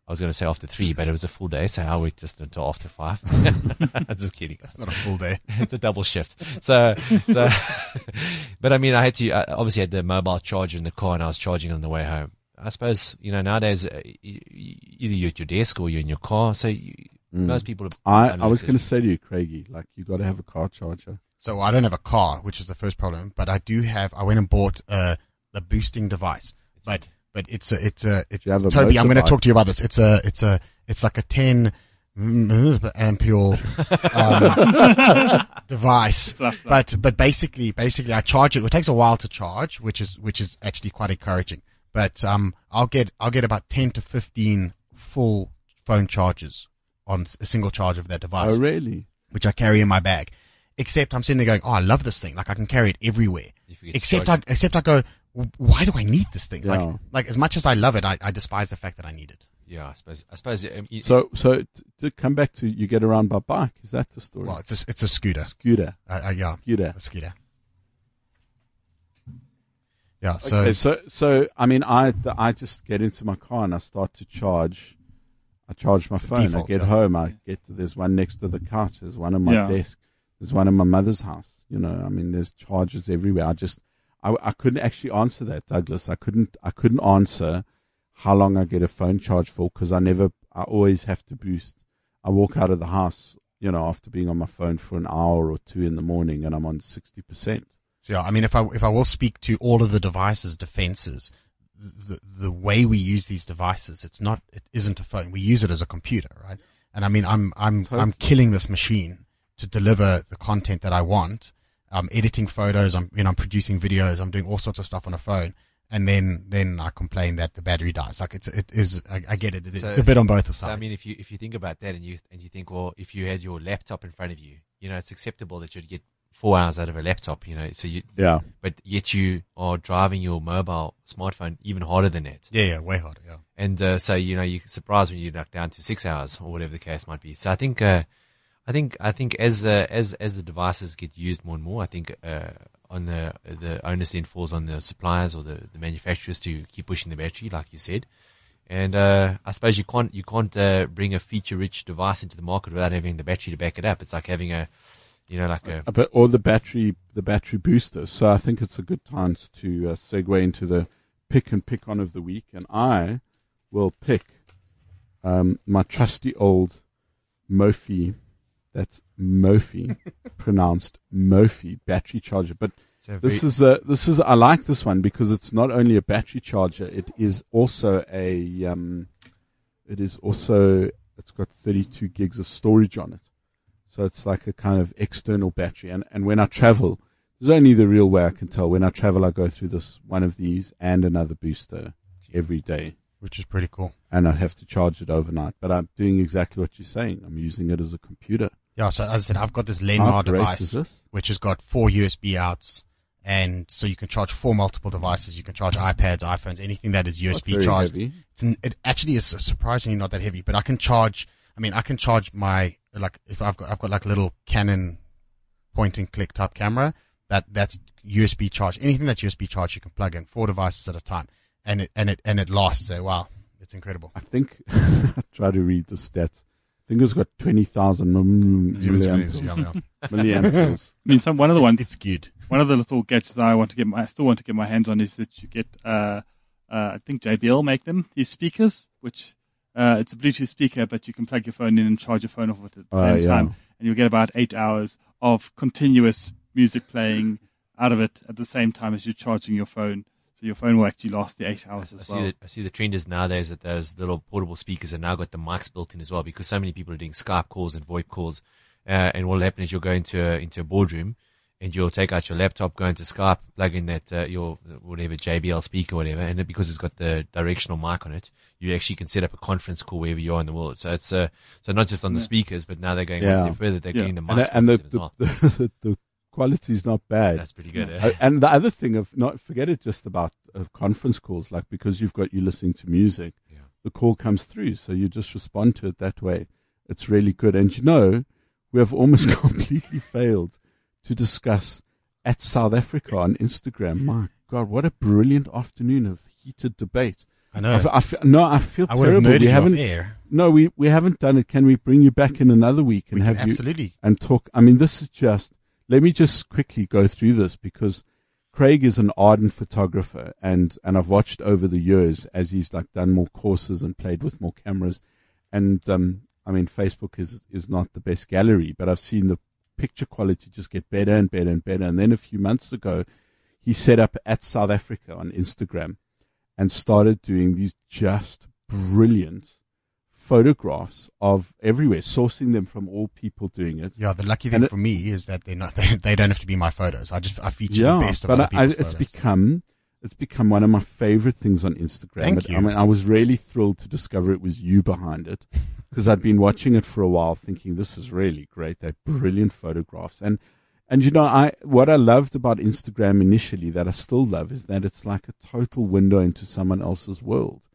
I was going to say after three, but it was a full day, so I worked just until after five. I'm just kidding. It's not a full day. it's a double shift. So, so, but I mean, I had to, I obviously had the mobile charger in the car and I was charging on the way home. I suppose, you know, nowadays, uh, either you're at your desk or you're in your car, so you, Mm. most people have I, I was going to say to you, Craigie, like you got to have a car charger. So I don't have a car, which is the first problem, but I do have. I went and bought a a boosting device, but but it's a it's a it's you have a Toby. I'm going to talk to you about this. It's a it's a it's like a 10 ampere um, device. Fluff, fluff. But but basically basically I charge it. It takes a while to charge, which is which is actually quite encouraging. But um I'll get I'll get about 10 to 15 full phone charges on a single charge of that device Oh, really? which I carry in my bag. Except I'm sitting there going, oh, I love this thing. Like I can carry it everywhere. You forget to Except I, except I go, why do I need this thing? Yeah. Like, like as much as I love it, I, I despise the fact that I need it. yeah, I suppose. I suppose. Um, you- So, so t- to come back to you get around by bike, is that the story? Well, it's a, it's a scooter. Scooter, Uh, uh, yeah, scooter. a scooter. Yeah. So okay, so so I mean, I the, I just get into my car and I start to charge. I charge my phone. default, I get yeah. home. I get to, there's one next to the couch. There's one on my Yeah. desk. There's one in my mother's house. You know, I mean, there's chargers everywhere. I just I, I couldn't actually answer that, Douglas. I couldn't I couldn't answer how long I get a phone charge for because I never I always have to boost. I walk out of the house, you know, after being on my phone for an hour or two in the morning, and I'm on sixty percent. So yeah, I mean, if I if I will speak to all of the devices' defenses, the the way we use these devices, it's not it isn't a phone. We use it as a computer, right? And I mean, I'm I'm Totally. I'm killing this machine to deliver the content that I want. I'm editing photos. I'm you know I'm producing videos. I'm doing all sorts of stuff on a phone. And then, then I complain that the battery dies. Like it's, it is, I, I get it. It's So- a bit on both sides. So I mean, if you if you think about that and you and you think, well, if you had your laptop in front of you, you know, it's acceptable that you'd get four hours out of a laptop, you know. So you, Yeah. but yet you are driving your mobile smartphone even harder than that. yeah, yeah, way harder. Yeah. And uh, so you know you're surprised when you're like down to six hours or whatever the case might be. So I think uh, I think I think as uh, as as the devices get used more and more, I think uh, on the the onus then falls on the suppliers or the, the manufacturers to keep pushing the battery, like you said. And uh, I suppose you can't you can't uh, bring a feature-rich device into the market without having the battery to back it up. It's like having a you know like a but or the battery the battery booster. So I think it's a good time to uh, segue into the pick and pick on of the week, and I will pick um, my trusty old Mophie. That's Mophie, pronounced Mophie battery charger. But this is a this is I like this one because it's not only a battery charger, it is also a um, it is also it's got 32 gigs of storage on it. So it's like a kind of external battery. And and when I travel, there's only the real way I can tell. When I travel, I go through this one of these and another booster every day, Which is pretty cool. and I have to charge it overnight. But I'm doing exactly what you're saying. I'm using it as a computer. Yeah. So as I said, I've got this Lenmar device. is this? which has got four USB outs, and so you can charge four multiple devices. You can charge iPads, iPhones, anything that is USB very charged. heavy. It's n- it actually is surprisingly not that heavy, but I can charge. I mean, I can charge my like if I've got I've got like a little Canon point and click type camera that that's USB charge. Anything that's USB charged, you can plug in four devices at a time, and it and it and it lasts. So wow, it's incredible. I think I try to read the stats. I think it's got 20,000 mm, milliamps. Yeah, yeah. milliamps. I mean, some one of the ones It's good. one of the little gadgets that I want to get my, I still want to get my hands on is that you get, uh, uh, I think JBL make them, these speakers, which, uh, it's a Bluetooth speaker, but you can plug your phone in and charge your phone off with it at the Oh, same yeah. time. And you'll get about eight hours of continuous music playing out of it at the same time as you're charging your phone. So your phone will actually last the eight hours I as see, well. the, I see the trend is nowadays that those little portable speakers have now got the mics built in as well because so many people are doing Skype calls and VoIP calls. Uh, and what will happen is you'll go into a, into a boardroom and you'll take out your laptop, go into Skype, plug in that uh, your whatever JBL speaker, whatever, and because it's got the directional mic on it, you actually can set up a conference call wherever you are in the world. So it's uh, so not just on the Yeah. speakers, but now they're going Yeah. one step further. They're Yeah. getting the And, and the, the, well. the, the quality is not bad. That's pretty good. Uh, Eh? and the other thing of not forget it just about uh, conference calls, like because you've got you listening to music, Yeah. the call comes through, so you just respond to it that way. It's really good. And you know, we have almost completely failed to discuss at South Africa on Instagram. My God, what a brilliant afternoon of heated debate. I I, know. I f- no, I feel I terrible. We haven't. air. No, we we haven't done it. Can we bring you back in another week and We have can, you? absolutely. and talk. I mean, this is just. Let me just quickly go through this because Craig is an ardent photographer, and and I've watched over the years as he's like done more courses and played with more cameras, and um, I mean, Facebook is is not the best gallery, but I've seen the picture quality just get better and better and better. And then a few months ago, he set up at South Africa on Instagram and started doing these just brilliant photographs of everywhere, sourcing them from all people doing it. Yeah, the lucky thing it- for me is that they're not. They, they don't have to be my photos. I just I feature yeah, the best of but other I, it's photos. become it's become one of my favorite things on Instagram. Thank you. I mean, I was really thrilled to discover it was you behind it because I'd been watching it for a while, thinking this is really great. They're brilliant photographs, and and you know, I what I loved about Instagram initially that I still love is that it's like a total window into someone else's world.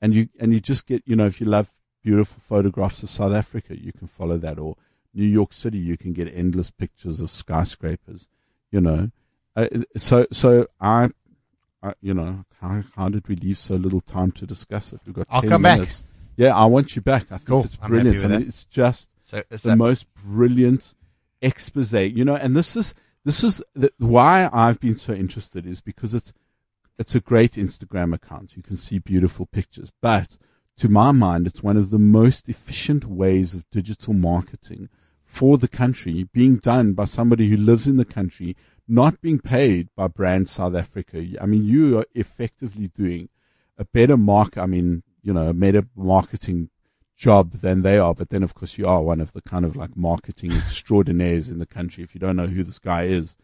and you and you just get you know if you love beautiful photographs of South Africa, you can follow that, or New York City, you can get endless pictures of skyscrapers, you know. Uh, so so I, I you know how how did we leave so little time to discuss it? We've got I'll 10 come back. minutes. Yeah, I want you back. I think Cool. it's brilliant. I mean, it's just So, the most brilliant expose, you know, and this is this is the, why I've been so interested is because it's it's a great Instagram account. You can see beautiful pictures, but to my mind, it's one of the most efficient ways of digital marketing for the country being done by somebody who lives in the country, not being paid by Brand South Africa. I mean, you are effectively doing a better mark. I mean, you know, a better marketing job than they are. But then, of course, you are one of the kind of like marketing extraordinaires in the country. If you don't know who this guy is,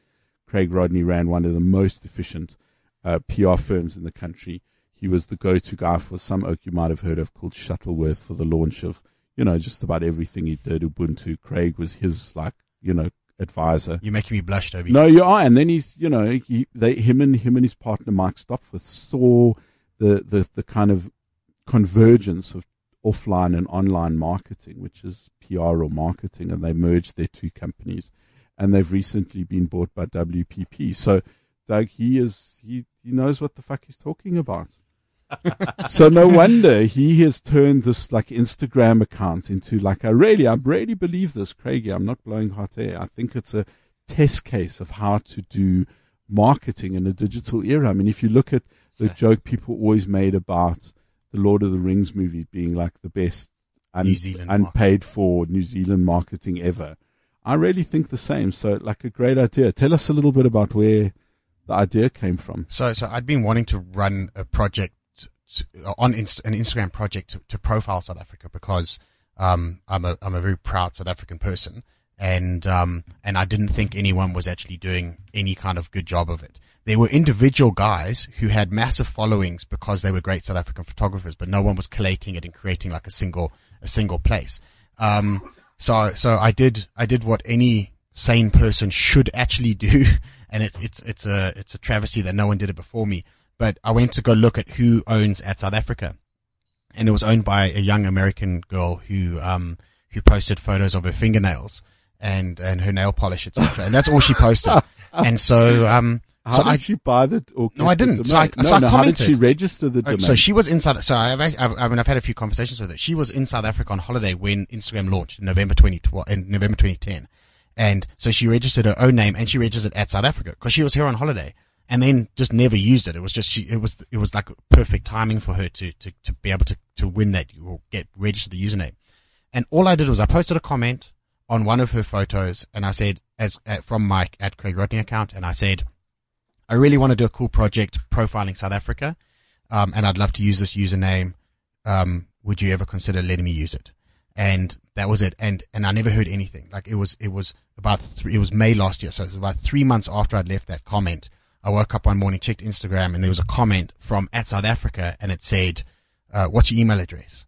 Craig Rodney ran one of the most efficient uh, PR firms in the country. He was the go-to guy for some oak you might have heard of called Shuttleworth for the launch of, you know, just about everything he did. Ubuntu. Craig was his like, you know, advisor. You're making me blush, Toby. No, you are. And then he's, you know, he, they, him and him and his partner Mike Stopforth saw the, the, the kind of convergence of offline and online marketing, which is PR or marketing, and they merged their two companies, and they've recently been bought by WPP. So, Doug, he is he he knows what the fuck he's talking about. So no wonder he has turned this like Instagram account into like I really I really believe this, Craigie. I'm not blowing hot air. I think it's a test case of how to do marketing in a digital era. I mean, if you look at the joke people always made about the Lord of the Rings movie being like the best un- unpaid for New Zealand marketing ever, I really think the same. So, like a great idea. Tell us a little bit about where the idea came from. So, so I'd been wanting to run a project to, on Inst- an Instagram project to, to profile South Africa because um, I'm a I'm a very proud South African person, and um, and I didn't think anyone was actually doing any kind of good job of it. There were individual guys who had massive followings because they were great South African photographers, but no one was collating it and creating like a single a single place. Um, so so I did I did what any sane person should actually do, and it's it's it's a it's a travesty that no one did it before me. But I went to go look at who owns at South Africa, and it was owned by a young American girl who um who posted photos of her fingernails and and her nail polish etc. and that's all she posted. and so um How so did I she buy the? Or No, I didn't. So I- domain? so no, I no, how did she register the domain? So she was in South. So I've, I've, I mean, I've had a few conversations with her. She was in South Africa on holiday when Instagram launched in November 2012, in November 2010, and so she registered her own name and she registered at South Africa because she was here on holiday, and then just never used it. It was just she. It was it was like perfect timing for her to to, to be able to to win that or get register the username. And all I did was I posted a comment on one of her photos, and I said as uh, from my at Craig Rodney account, and I said. I really want to do a cool project profiling South Africa, um, and I'd love to use this username. Um, would you ever consider letting me use it? And that was it. And and I never heard anything. Like it was it was about three, it was May last year, so it was about three months after I'd left that comment. I woke up one morning, checked Instagram, and there was a comment from at South Africa, and it said, uh, "What's your email address?"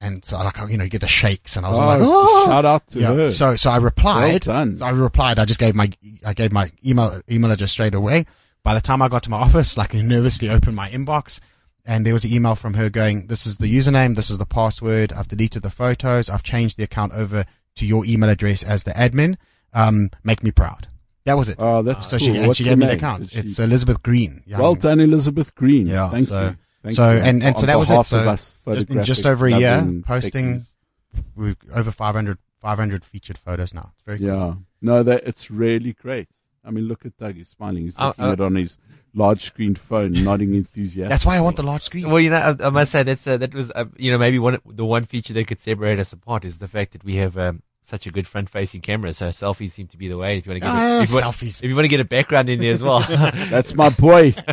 And so I like you know you get the shakes, and I was oh, like, "Oh!" shout out to yeah. her. So so I replied. Well done. I replied. I just gave my I gave my email email address straight away. By the time I got to my office, like I nervously opened my inbox, and there was an email from her going, "This is the username. This is the password. I've deleted the photos. I've changed the account over to your email address as the admin. Um, make me proud." That was it. oh, that's so cool. she, What's she her gave me the name? account. She- It's Elizabeth Green. young- well done, Elizabeth Green. Yeah, Thank so- you. Thank so- you. and- and so that was it. So just in just over a year, posting. We're over 500, 500 featured photos now. It's very cool. Yeah. No, that it's really great. I mean, look at Doug. He's smiling. He's Uh, looking uh, at it on his large screen phone, nodding enthusiastically. That's why I want the large screen. Well, you know, I, I must say that's uh, that was uh, you know maybe one the one feature that could separate us apart is the fact that we have um, such a good front-facing camera. So selfies seem to be the way if you want to get Ah, a, if, want, selfies. if you want to get a background in there as well. That's my boy.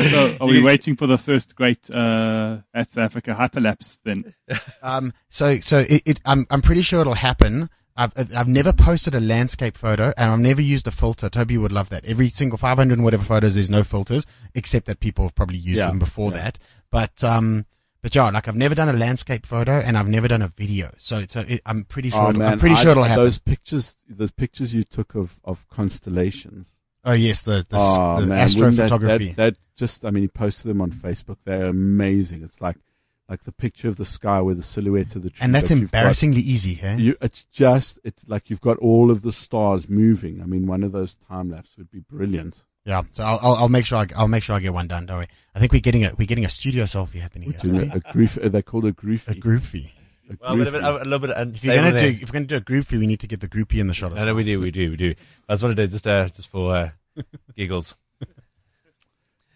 So are we waiting for the first great uh, at South Africa hyperlapse then? Um, so, so it, it, I'm, I'm pretty sure it'll happen. I've, I've never posted a landscape photo and I've never used a filter. Toby would love that. Every single 500 and whatever photos, there's no filters, except that people have probably used Yeah, them before yeah. that. But, um, but yeah, like I've never done a landscape photo and I've never done a video. So, so it, I'm pretty sure, oh it'll, man, I'm pretty I- sure it'll happen. Those pictures, those pictures you took of of constellations. oh yes, the, the, oh the man, wouldn't that, astrophotography. that, that just, I mean, he posted them on Facebook. They're amazing. It's like like the picture of the sky with the silhouette of the tree. And that's you've got- embarrassingly easy, eh? You, it's just, it's like you've got all of the stars moving. I mean, one of those time lapse would be brilliant. Yeah. So I'll, I'll, I'll make sure I, I'll make sure I get one done. Don't worry. I think we're getting a we're getting a studio selfie happening Do you here. know, a grief, uh, they called a grief. A groupie. A Well, a little bit, griefie. a little bit If you're gonna do if we're gonna do a groupie, we need to get the groupie in the shot. As No, no, we do, we do, we do. I just wanted to just, uh, just for uh, giggles.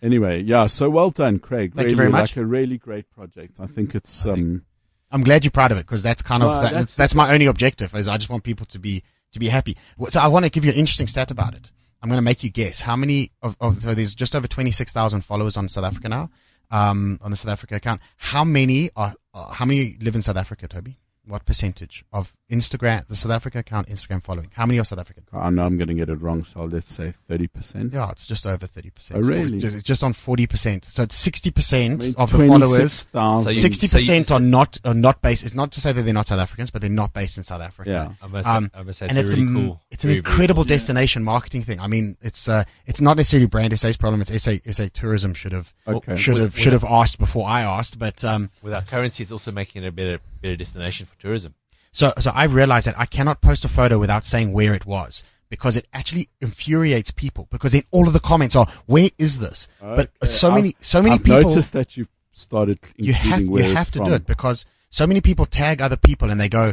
Anyway, yeah, so well done, Craig. Thank really, you very much. Like a really great project. I think it's, um, I'm glad you're proud of it because that's kind of that, that's- that's, that's my only objective is I just want people to be to be happy. So I want to give you an interesting stat about it. I'm going to make you guess how many of, of so there's just over 26,000 followers on South Africa now, um, on the South Africa account. How many are how many live in South Africa, Toby? What percentage of Instagram the South Africa account Instagram following? How many are South African? I know I'm going to get it wrong, so let's say 30%. Yeah, it's just over 30%. Oh, really? It's just on 40%. So it's 60% I mean, of the followers 26,000. So you- Sixty so percent you- are not are not based. It's not to say that they're not South Africans, but they're not based in South Africa. Yeah. I must, Um, I must say, and it's, it's a really a, cool. it's an very, very incredible cool. destination marketing thing. I mean, it's uh, it's not necessarily brand SA's problem. It's SA SA tourism should have Okay. should With- have should a- have asked before I asked. But um, With our currency, it's also making it a better, better destination for tourism. so so I realized that I cannot post a photo without saying where it was because it actually infuriates people because then all of the comments are where is this? But so many I've- so many I've people noticed that you've started you have including you have it's to from. do it because so many people tag other people and they go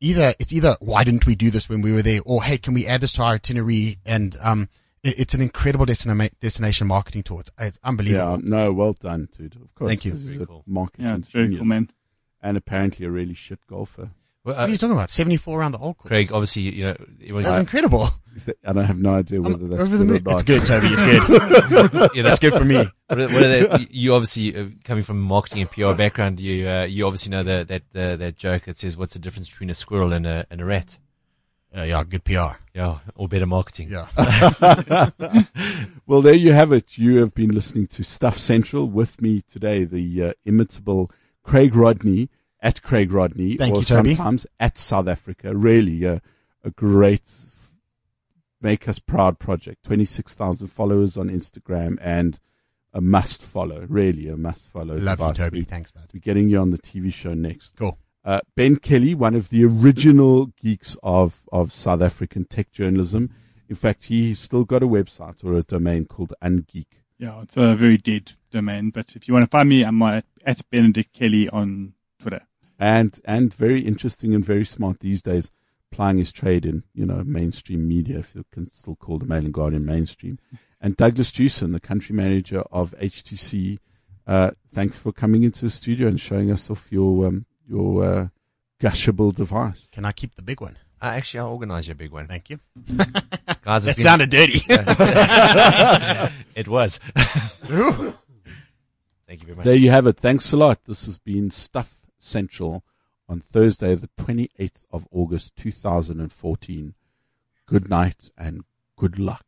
either it's either why didn't we do this when we were there or hey can we add this to our itinerary and um it, it's an incredible destina- destination marketing tool it's, it's Yeah, unbelievable no, well done, dude. Of course. Thank you. This is Very a cool. marketing Yeah, it's very cool, man. And apparently a really shit golfer. Well, what are uh, you talking about? 74 around the whole course. Craig, obviously, you know, you that's want- incredible. Is that, and I have no idea I'm whether that's over the good moon. or it's good Toby it's good. You know, that's good for me. What are, what are the, you obviously uh, coming from a marketing and PR background, you uh, you obviously know the, that uh, that joke that says, "What's the difference between a squirrel and a and a rat?" yeah yeah good PR Yeah, or better marketing. yeah. Well, there you have it. You have been listening to Stuff Central with me today, the uh, imitable Craig Rodney at Craig Rodney, Thank or you, sometimes at South Africa. Really, uh, a great make us proud project. Twenty six thousand followers on Instagram and a must follow. Really, a must follow. love you. Toby We- thanks bud We're getting you on the TV show next. Cool. Uh, ben Kelly, one of the original geeks of, of South African tech journalism. In fact, he's still got a website or a domain called Ungeek. Yeah, it's a very dead domain. But if you want to find me, I'm at, at Benedict Kelly on Twitter. And, and very interesting and very smart these days, plying his trade in, you know, mainstream media, if you can still call the Mail and Guardian mainstream. And Douglas Jewson, the country manager of HTC, uh, thanks for coming into the studio and showing us off your, um, your, uh, gushable device. can I keep the big one Uh, actually, I'll organize you a big one, thank you guys. that it's sounded dirty it was. Thank you very much. There you have it. Thanks a lot. This has been Stuff Central on Thursday, the 28th of August, 2014. Good night and good luck.